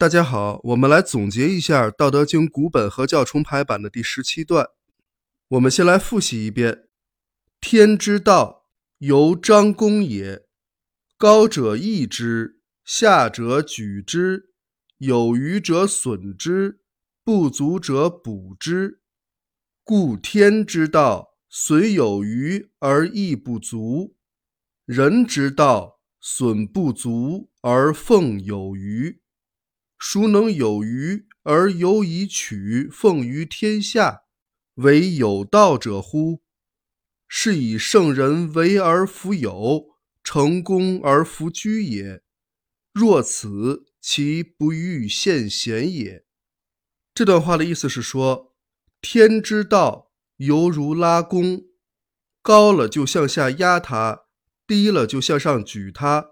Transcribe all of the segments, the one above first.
大家好，我们来总结一下《道德经》古本和教重排版的第十七段。我们先来复习一遍：天之道，由张公也。高者抑之，下者举之，有余者损之，不足者补之。故天之道，损有余而益不足；人之道，损不足而奉有余。孰能有余而犹以取奉于天下，为有道者乎？是以圣人为而弗有，成功而弗居也。若此，其不欲见贤也。这段话的意思是说，天之道犹如拉弓，高了就向下压它，低了就向上举它，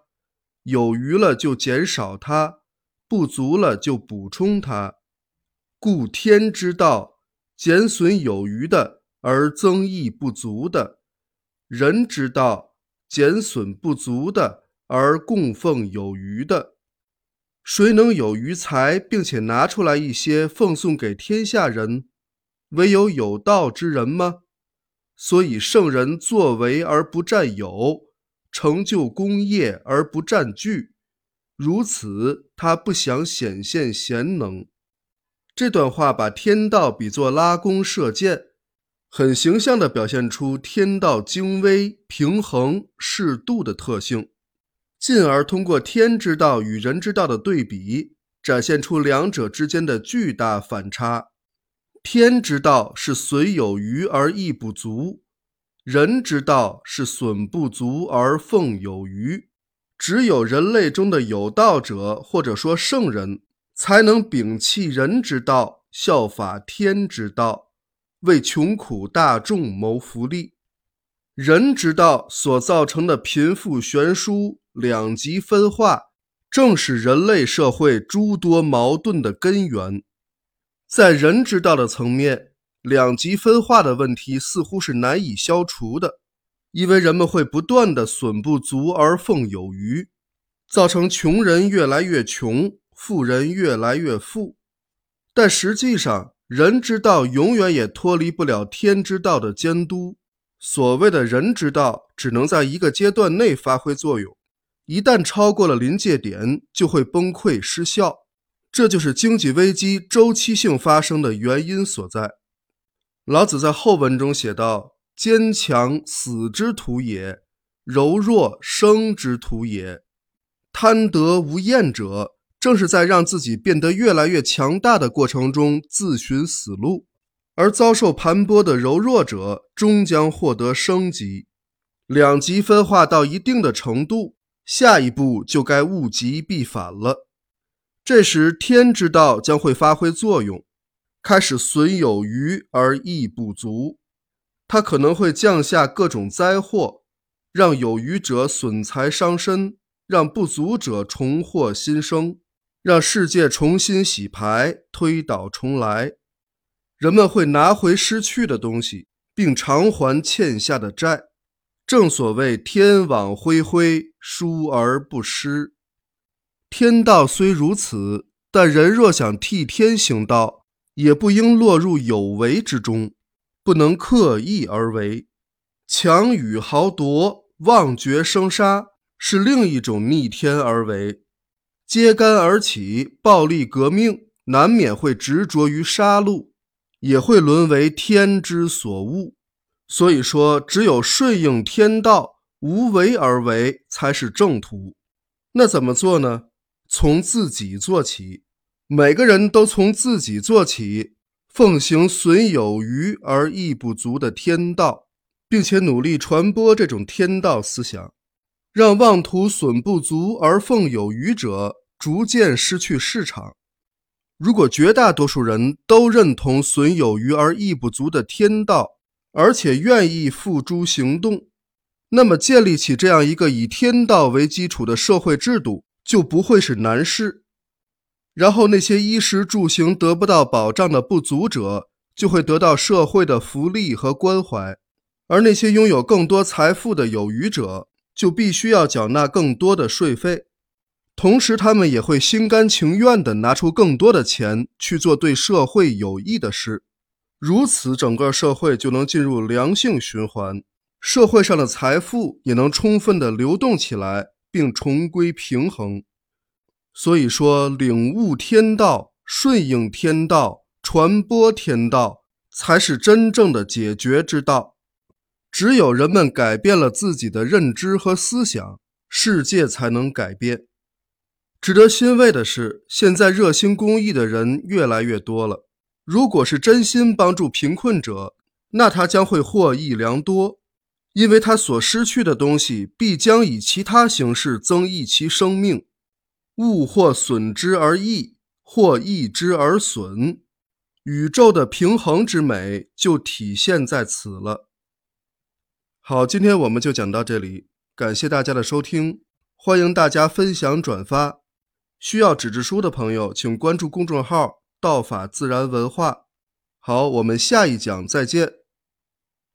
有余了就减少它。不足了就补充它，故天之道减损有余的而增益不足的；人之道减损不足的而供奉有余的。谁能有余财，并且拿出来一些奉送给天下人？唯有有道之人吗？所以圣人作为而不占有，成就功业而不占据。如此，他不想显现贤能。这段话把天道比作拉弓射箭，很形象地表现出天道精微、平衡、适度的特性，进而通过天之道与人之道的对比，展现出两者之间的巨大反差。天之道是损有余而益不足，人之道是损不足而奉有余。只有人类中的有道者，或者说圣人，才能摒弃人之道，效法天之道，为穷苦大众谋福利。人之道所造成的贫富悬殊、两极分化，正是人类社会诸多矛盾的根源。在人之道的层面，两极分化的问题似乎是难以消除的。因为人们会不断的损不足而奉有余，造成穷人越来越穷，富人越来越富。但实际上，人之道永远也脱离不了天之道的监督。所谓的人之道，只能在一个阶段内发挥作用，一旦超过了临界点，就会崩溃失效。这就是经济危机周期性发生的原因所在。老子在后文中写道。坚强死之徒也，柔弱生之徒也。贪得无厌者，正是在让自己变得越来越强大的过程中自寻死路；而遭受盘剥的柔弱者，终将获得升级。两极分化到一定的程度，下一步就该物极必反了。这时，天之道将会发挥作用，开始损有余而益不足。它可能会降下各种灾祸，让有余者损财伤身，让不足者重获新生，让世界重新洗牌，推倒重来。人们会拿回失去的东西，并偿还欠下的债。正所谓天网恢恢，疏而不失。天道虽如此，但人若想替天行道，也不应落入有为之中。不能刻意而为，强与豪夺、妄绝生杀是另一种逆天而为。揭竿而起，暴力革命难免会执着于杀戮，也会沦为天之所恶。所以说，只有顺应天道、无为而为，才是正途。那怎么做呢？从自己做起，每个人都从自己做起。奉行损有余而益不足的天道，并且努力传播这种天道思想，让妄图损不足而奉有余者逐渐失去市场。如果绝大多数人都认同损有余而益不足的天道，而且愿意付诸行动，那么建立起这样一个以天道为基础的社会制度就不会是难事。然后，那些衣食住行得不到保障的不足者，就会得到社会的福利和关怀；而那些拥有更多财富的有余者，就必须要缴纳更多的税费。同时他们也会心甘情愿地拿出更多的钱去做对社会有益的事。如此，整个社会就能进入良性循环，社会上的财富也能充分地流动起来，并重归平衡。所以说，领悟天道、顺应天道、传播天道，才是真正的解决之道。只有人们改变了自己的认知和思想，世界才能改变。值得欣慰的是，现在热心公益的人越来越多了。如果是真心帮助贫困者，那他将会获益良多，因为他所失去的东西必将以其他形式增益其生命。物或损之而益，或益之而损，宇宙的平衡之美就体现在此了。好，今天我们就讲到这里，感谢大家的收听，欢迎大家分享转发。需要纸质书的朋友，请关注公众号。道法自然文化，好，我们下一讲再见。